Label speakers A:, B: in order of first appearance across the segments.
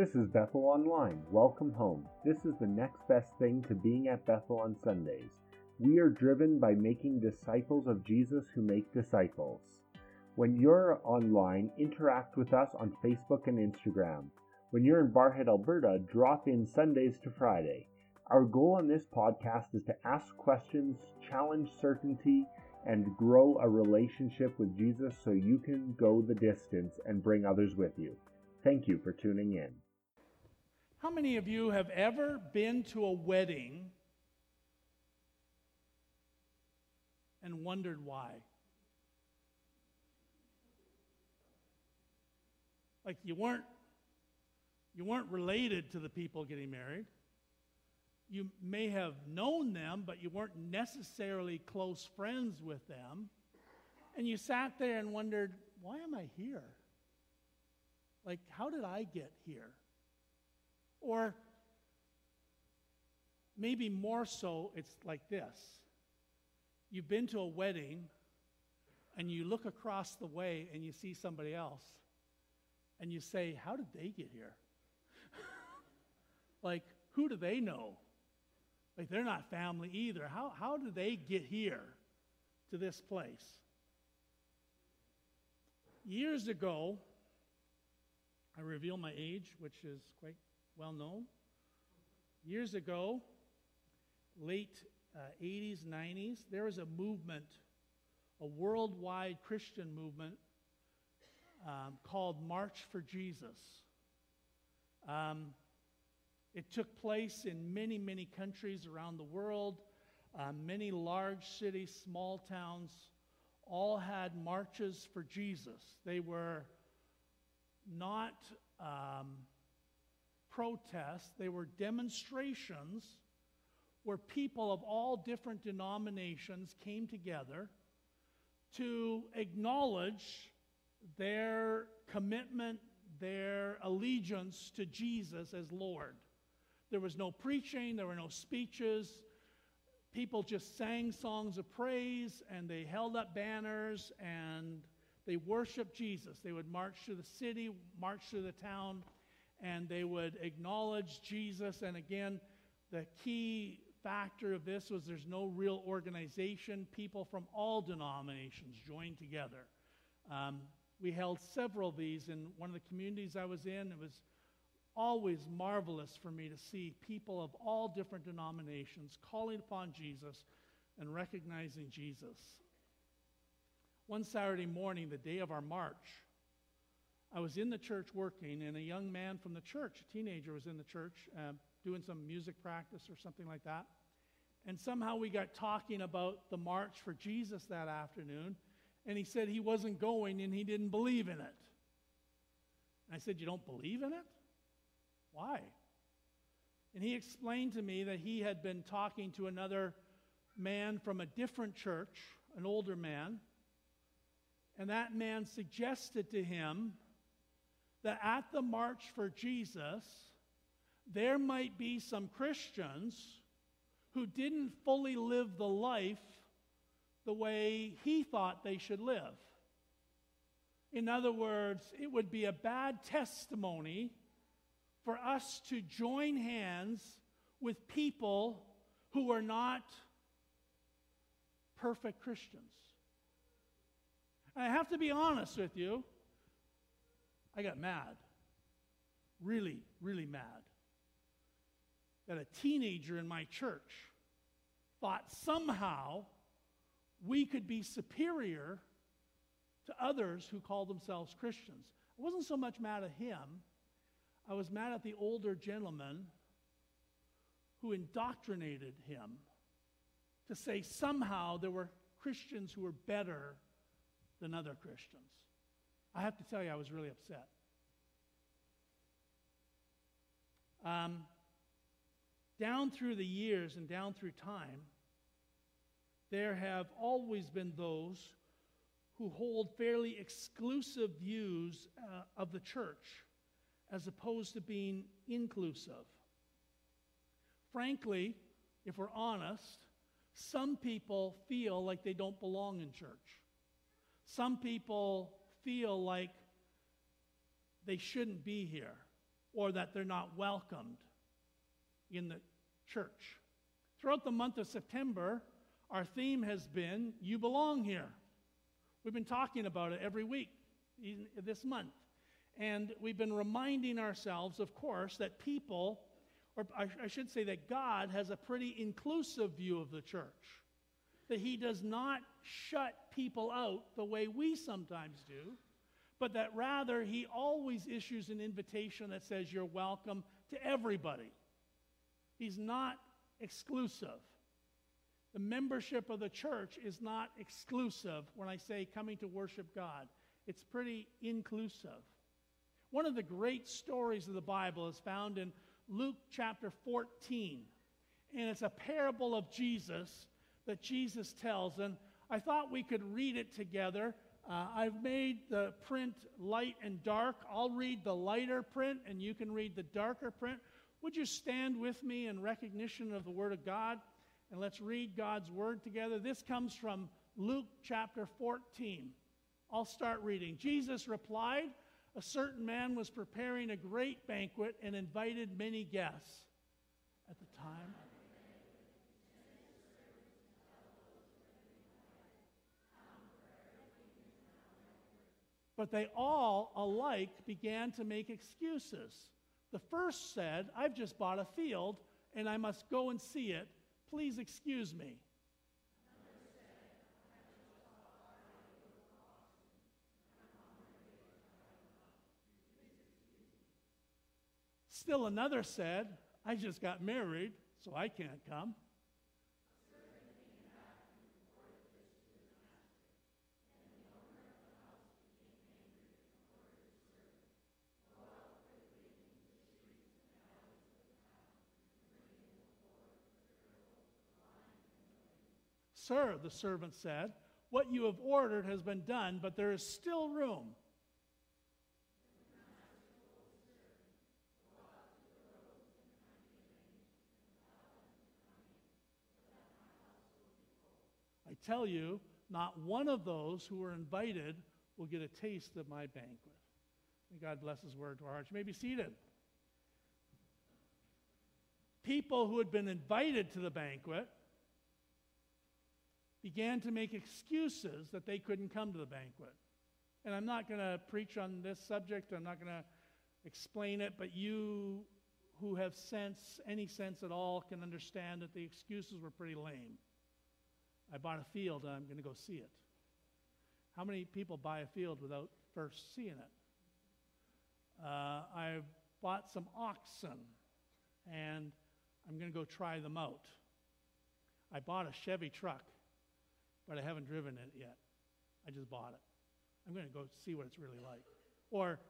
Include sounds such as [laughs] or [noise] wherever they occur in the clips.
A: This is Bethel Online. Welcome home. This is the next best thing to being at Bethel on Sundays. We are driven by making disciples of Jesus who make disciples. When you're online, interact with us on Facebook and Instagram. When you're in Barrhead, Alberta, drop in Sundays to Friday. Our goal on this podcast is to ask questions, challenge certainty, and grow a relationship with Jesus so you can go the distance and bring others with you. Thank you for tuning in.
B: How many of you have ever been to a wedding and wondered why? Like you weren't you weren't related to the people getting married. You may have known them, but you weren't necessarily close friends with them. And you sat there and wondered, why am I here? Like, how did I get here? Or maybe more so, it's like this you've been to a wedding and you look across the way and you see somebody else and you say, How did they get here? [laughs] like, who do they know? Like, they're not family either. How, how did they get here to this place? Years ago, I reveal my age, which is quite well known. Years ago, late uh, 80s, 90s, there was a movement, a worldwide Christian movement um, called March for Jesus. Um, it took place in many, many countries around the world. Uh, many large cities, small towns, all had marches for Jesus. They were not um, protests, they were demonstrations where people of all different denominations came together to acknowledge their commitment, their allegiance to Jesus as Lord. There was no preaching, there were no speeches. People just sang songs of praise and they held up banners and they worshiped Jesus. They would march through the city, march through the town, and they would acknowledge Jesus. And again, the key factor of this was there's no real organization. People from all denominations joined together. Um, we held several of these in one of the communities I was in. It was always marvelous for me to see people of all different denominations calling upon Jesus and recognizing Jesus. One Saturday morning, the day of our march, I was in the church working, and a young man from the church, a teenager, was in the church uh, doing some music practice or something like that. And somehow we got talking about the March for Jesus that afternoon, and he said he wasn't going and he didn't believe in it. And I said, You don't believe in it? Why? And he explained to me that he had been talking to another man from a different church, an older man, and that man suggested to him that at the March for Jesus, there might be some Christians who didn't fully live the life the way he thought they should live. In other words, it would be a bad testimony for us to join hands with people who are not perfect Christians. I have to be honest with you. I got mad. Really, really mad. That a teenager in my church thought somehow we could be superior to others who call themselves Christians. I wasn't so much mad at him, I was mad at the older gentleman who indoctrinated him to say somehow there were Christians who were better than other Christians. I have to tell you, I was really upset. Um, down through the years and down through time, there have always been those who hold fairly exclusive views uh, of the church as opposed to being inclusive. Frankly, if we're honest, some people feel like they don't belong in church. Some people feel like they shouldn't be here. or that they're not welcomed in the church. Throughout the month of September, our theme has been You Belong Here. We've been talking about it every week this month. And we've been reminding ourselves, of course, that people, or I should say that God has a pretty inclusive view of the church. That He does not shut people out the way we sometimes do, but that rather He always issues an invitation that says, You're welcome to everybody. He's not exclusive. The membership of the church is not exclusive when I say coming to worship God. It's pretty inclusive. One of the great stories of the Bible is found in Luke chapter 14. And it's a parable of Jesus that Jesus tells. And I thought we could read it together. Uh, I've made the print light and dark. I'll read the lighter print, and you can read the darker print. Would you stand with me in recognition of the Word of God? And let's read God's Word together. This comes from Luke chapter 14. I'll start reading. Jesus replied, A certain man was preparing a great banquet and invited many guests. At the time, But they all alike began to make excuses. The first said, I've just bought a field and I must go and see it. Please excuse me. Still another said, I just got married, so I can't come. Sir, the servant said, what you have ordered has been done, but there is still room. I tell you, not one of those who were invited will get a taste of my banquet. May God bless His word to our hearts. You may be seated. People who had been invited to the banquet began to make excuses that they couldn't come to the banquet. And I'm not going to preach on this subject, I'm not going to explain it, but you who have sense, any sense at all, can understand that the excuses were pretty lame. I bought a field and I'm going to go see it. How many people buy a field without first seeing it? Uh, I bought some oxen and I'm going to go try them out. I bought a Chevy truck but I haven't driven it yet. I just bought it. I'm going to go see what it's really like. Or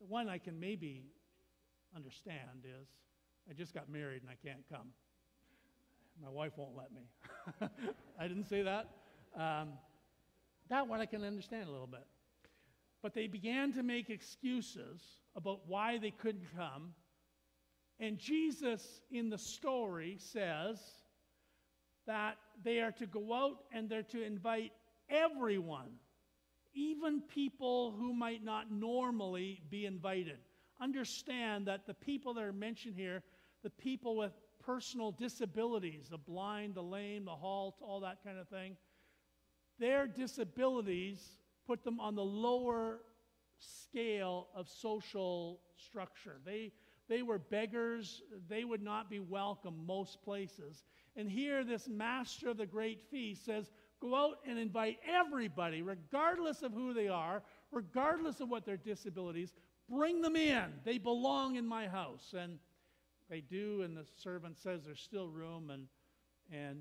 B: the one I can maybe understand is I just got married and I can't come. My wife won't let me. [laughs] I didn't say that. Um, that one I can understand a little bit. But they began to make excuses about why they couldn't come. And Jesus in the story says, that they are to go out and they're to invite everyone, even people who might not normally be invited. Understand that the people that are mentioned here, the people with personal disabilities, the blind, the lame, the halt, all that kind of thing, their disabilities put them on the lower scale of social structure. They, they were beggars. They would not be welcome most places. And here, this master of the great feast says, Go out and invite everybody, regardless of who they are, regardless of what their disabilities, bring them in. They belong in my house. And they do, and the servant says there's still room, and, and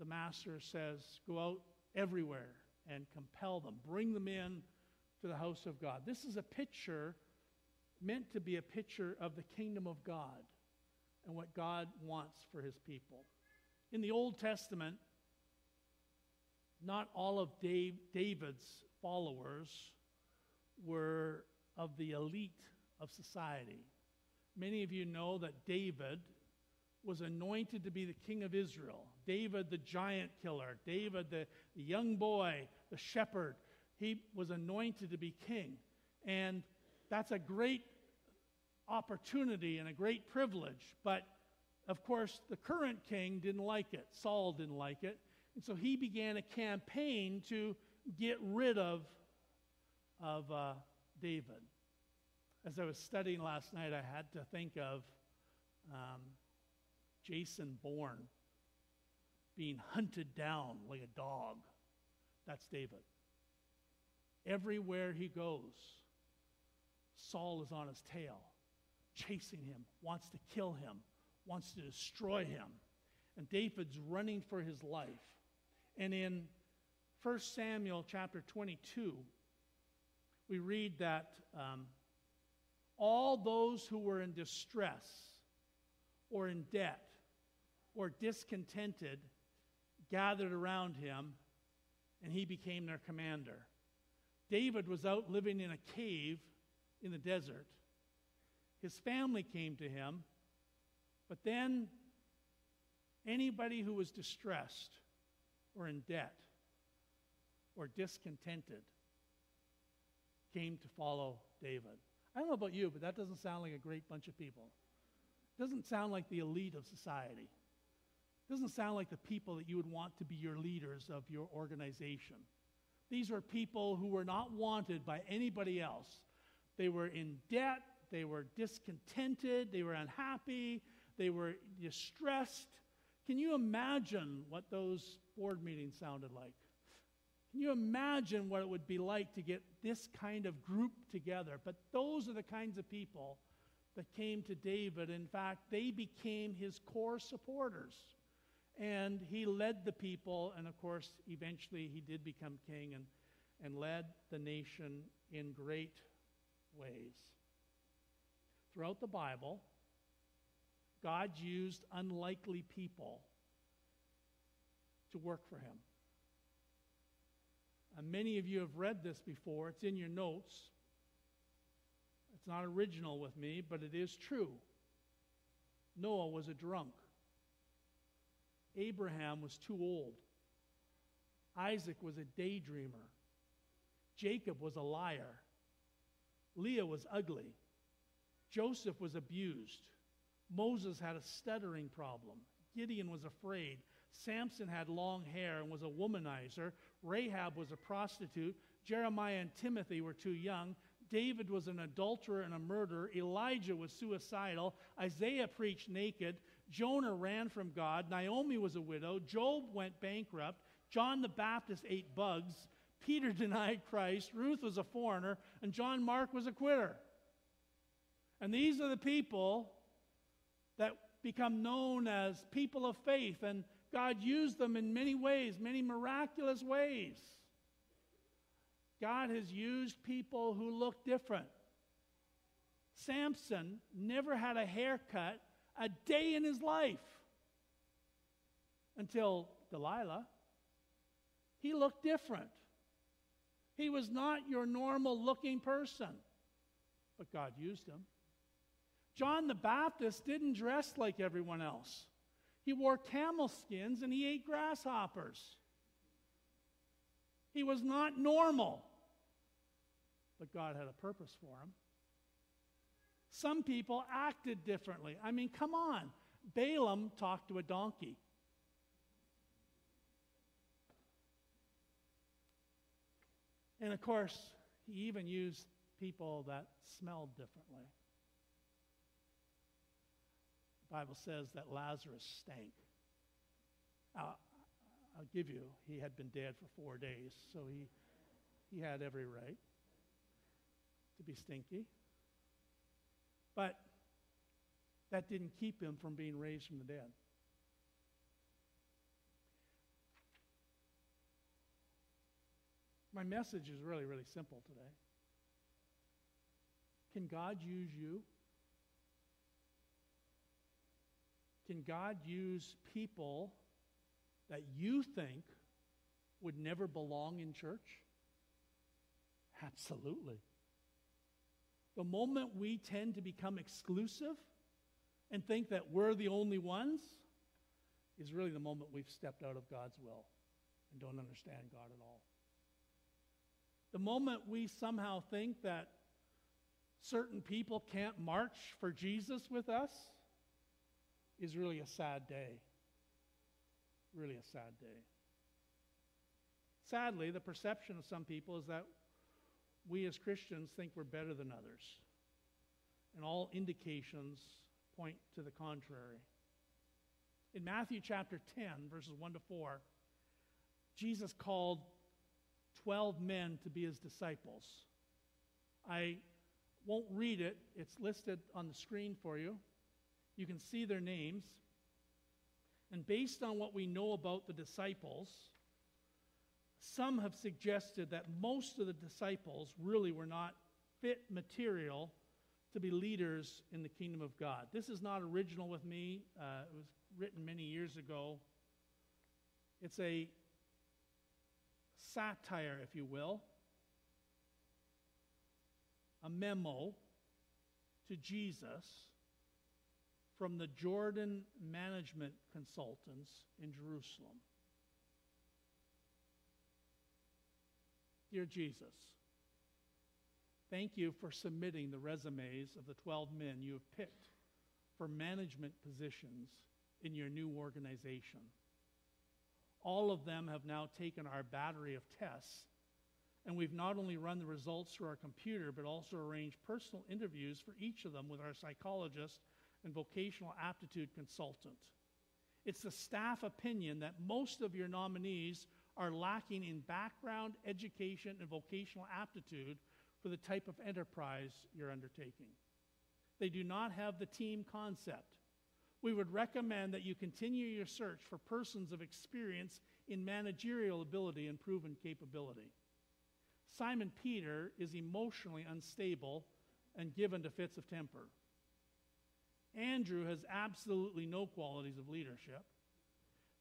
B: the master says, Go out everywhere and compel them, bring them in to the house of God. This is a picture meant to be a picture of the kingdom of God and what God wants for his people. In the Old Testament, not all of Dave, David's followers were of the elite of society. Many of you know that David was anointed to be the king of Israel. David, the giant killer. David, the, the young boy, the shepherd. He was anointed to be king. And that's a great opportunity and a great privilege. But of course, the current king didn't like it. Saul didn't like it. And so he began a campaign to get rid of, of uh, David. As I was studying last night, I had to think of um, Jason Bourne being hunted down like a dog. That's David. Everywhere he goes, Saul is on his tail, chasing him, wants to kill him, wants to destroy him. And David's running for his life. And in 1 Samuel chapter 22, we read that um, all those who were in distress or in debt or discontented gathered around him, and he became their commander. David was out living in a cave in the desert. His family came to him, but then anybody who was distressed or in debt or discontented came to follow David. I don't know about you, but that doesn't sound like a great bunch of people. It doesn't sound like the elite of society. It doesn't sound like the people that you would want to be your leaders of your organization. These were people who were not wanted by anybody else. They were in debt, they were discontented, they were unhappy, they were distressed. Can you imagine what those board meetings sounded like? Can you imagine what it would be like to get this kind of group together? But those are the kinds of people that came to David. In fact, they became his core supporters. And he led the people, and of course, eventually he did become king and, and led the nation in great ways. Throughout the Bible, God used unlikely people to work for him. And many of you have read this before, it's in your notes. It's not original with me, but it is true. Noah was a drunk. Abraham was too old. Isaac was a daydreamer. Jacob was a liar. Leah was ugly. Joseph was abused. Moses had a stuttering problem. Gideon was afraid. Samson had long hair and was a womanizer. Rahab was a prostitute. Jeremiah and Timothy were too young. David was an adulterer and a murderer. Elijah was suicidal. Isaiah preached naked. Jonah ran from God. Naomi was a widow. Job went bankrupt. John the Baptist ate bugs. Peter [laughs] denied Christ. Ruth was a foreigner. And John Mark was a quitter. And these are the people that become known as people of faith. And God used them in many ways, many miraculous ways. God has used people who look different. Samson never had a haircut a day in his life until Delilah. He looked different. He was not your normal looking person, but God used him. John the Baptist didn't dress like everyone else. He wore camel skins and he ate grasshoppers. He was not normal, but God had a purpose for him. Some people acted differently. I mean, come on. Balaam talked to a donkey. And of course, he even used people that smelled differently. Bible says that Lazarus stank. I'll, I'll give you, he had been dead for four days, so he, he had every right to be stinky. But that didn't keep him from being raised from the dead. My message is really, really simple today. Can God use you? Can God use people that you think would never belong in church? Absolutely. The moment we tend to become exclusive and think that we're the only ones is really the moment we've stepped out of God's will and don't understand God at all. The moment we somehow think that certain people can't march for Jesus with us is really a sad day. Really a sad day. Sadly, the perception of some people is that we as Christians think we're better than others. And all indications point to the contrary. In Matthew chapter 10, verses 1 to 4, Jesus called 12 men to be his disciples. I won't read it, it's listed on the screen for you. You can see their names. And based on what we know about the disciples, some have suggested that most of the disciples really were not fit material to be leaders in the kingdom of God. This is not original with me, uh, it was written many years ago. It's a satire, if you will, a memo to Jesus from the Jordan management consultants in Jerusalem. Dear Jesus, thank you for submitting the resumes of the 12 men you have picked for management positions in your new organization. All of them have now taken our battery of tests, and we've not only run the results through our computer, but also arranged personal interviews for each of them with our psychologist and vocational aptitude consultant. It's the staff opinion that most of your nominees are lacking in background, education, and vocational aptitude for the type of enterprise you're undertaking. They do not have the team concept. We would recommend that you continue your search for persons of experience in managerial ability and proven capability. Simon Peter is emotionally unstable and given to fits of temper. Andrew has absolutely no qualities of leadership.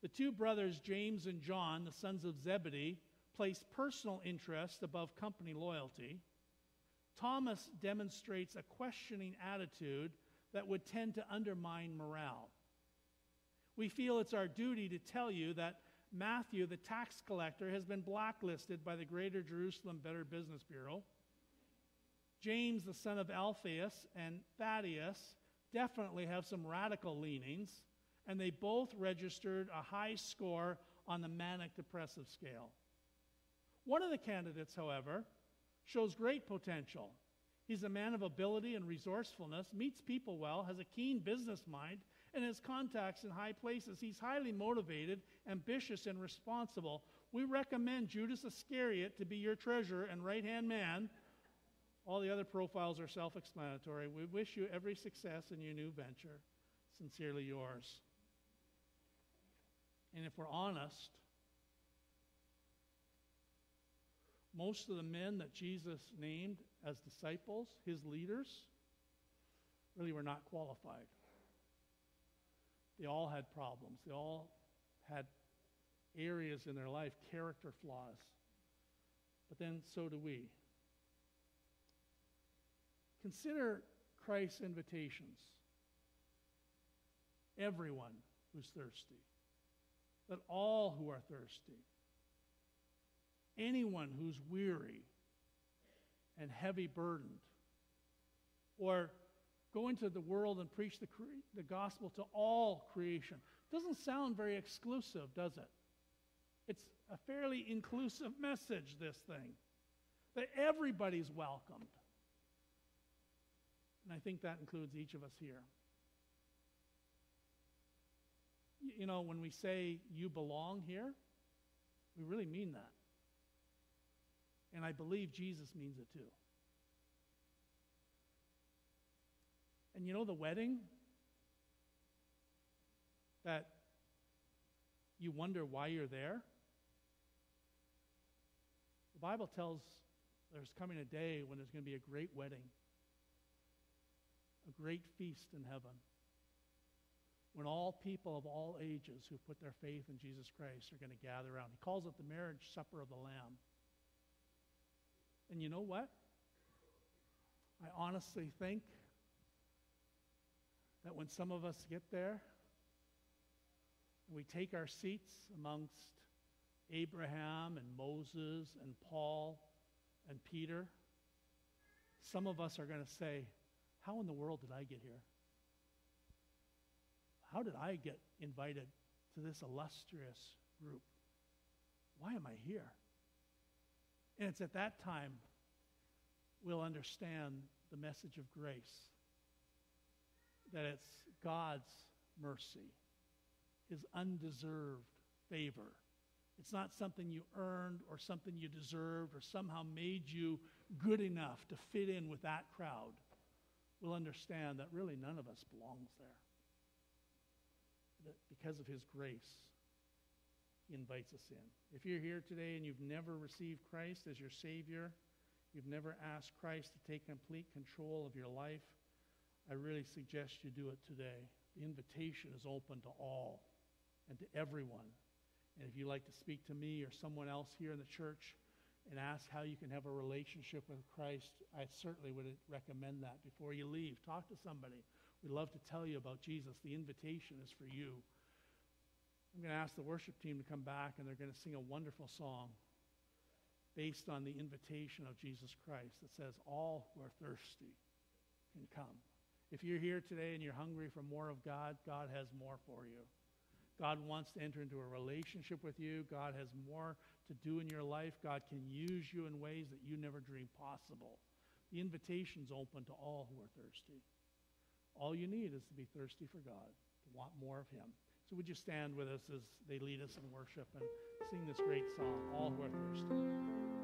B: The two brothers, James and John, the sons of Zebedee, place personal interest above company loyalty. Thomas demonstrates a questioning attitude that would tend to undermine morale. We feel it's our duty to tell you that Matthew, the tax collector, has been blacklisted by the Greater Jerusalem Better Business Bureau. James, the son of Alphaeus, and Thaddeus definitely have some radical leanings, and they both registered a high score on the manic depressive scale. One of the candidates, however, shows great potential. He's a man of ability and resourcefulness, meets people well, has a keen business mind, and has contacts in high places. He's highly motivated, ambitious, and responsible. We recommend Judas Iscariot to be your treasurer and right hand man all the other profiles are self explanatory. We wish you every success in your new venture. Sincerely yours. And if we're honest, most of the men that Jesus named as disciples, his leaders, really were not qualified. They all had problems, they all had areas in their life, character flaws. But then so do we. Consider Christ's invitations. Everyone who's thirsty. That all who are thirsty. Anyone who's weary and heavy burdened. Or go into the world and preach the, the gospel to all creation. Doesn't sound very exclusive, does it? It's a fairly inclusive message, this thing, that everybody's welcomed. And I think that includes each of us here. You know, when we say you belong here, we really mean that. And I believe Jesus means it too. And you know the wedding that you wonder why you're there? The Bible tells there's coming a day when there's going to be a great wedding a great feast in heaven when all people of all ages who put their faith in Jesus Christ are going to gather around. He calls it the marriage supper of the Lamb. And you know what? I honestly think that when some of us get there we take our seats amongst Abraham and Moses and Paul and Peter, some of us are going to say, How in the world did I get here? How did I get invited to this illustrious group? Why am I here? And it's at that time we'll understand the message of grace that it's God's mercy, His undeserved favor. It's not something you earned or something you deserved or somehow made you good enough to fit in with that crowd. We'll understand that really none of us belongs there. That because of His grace, He invites us in. If you're here today and you've never received Christ as your Savior, you've never asked Christ to take complete control of your life, I really suggest you do it today. The invitation is open to all and to everyone. And if you'd like to speak to me or someone else here in the church and ask how you can have a relationship with Christ, I certainly would recommend that before you leave. Talk to somebody. We'd love to tell you about Jesus. The invitation is for you. I'm going to ask the worship team to come back and they're going to sing a wonderful song based on the invitation of Jesus Christ that says, All who are thirsty can come. If you're here today and you're hungry for more of God, God has more for you. God wants to enter into a relationship with you. God has more to do in your life. God can use you in ways that you never dreamed possible. The invitation's open to all who are thirsty. All you need is to be thirsty for God, to want more of Him. So would you stand with us as they lead us in worship and sing this great song, All Who Are Thirsty?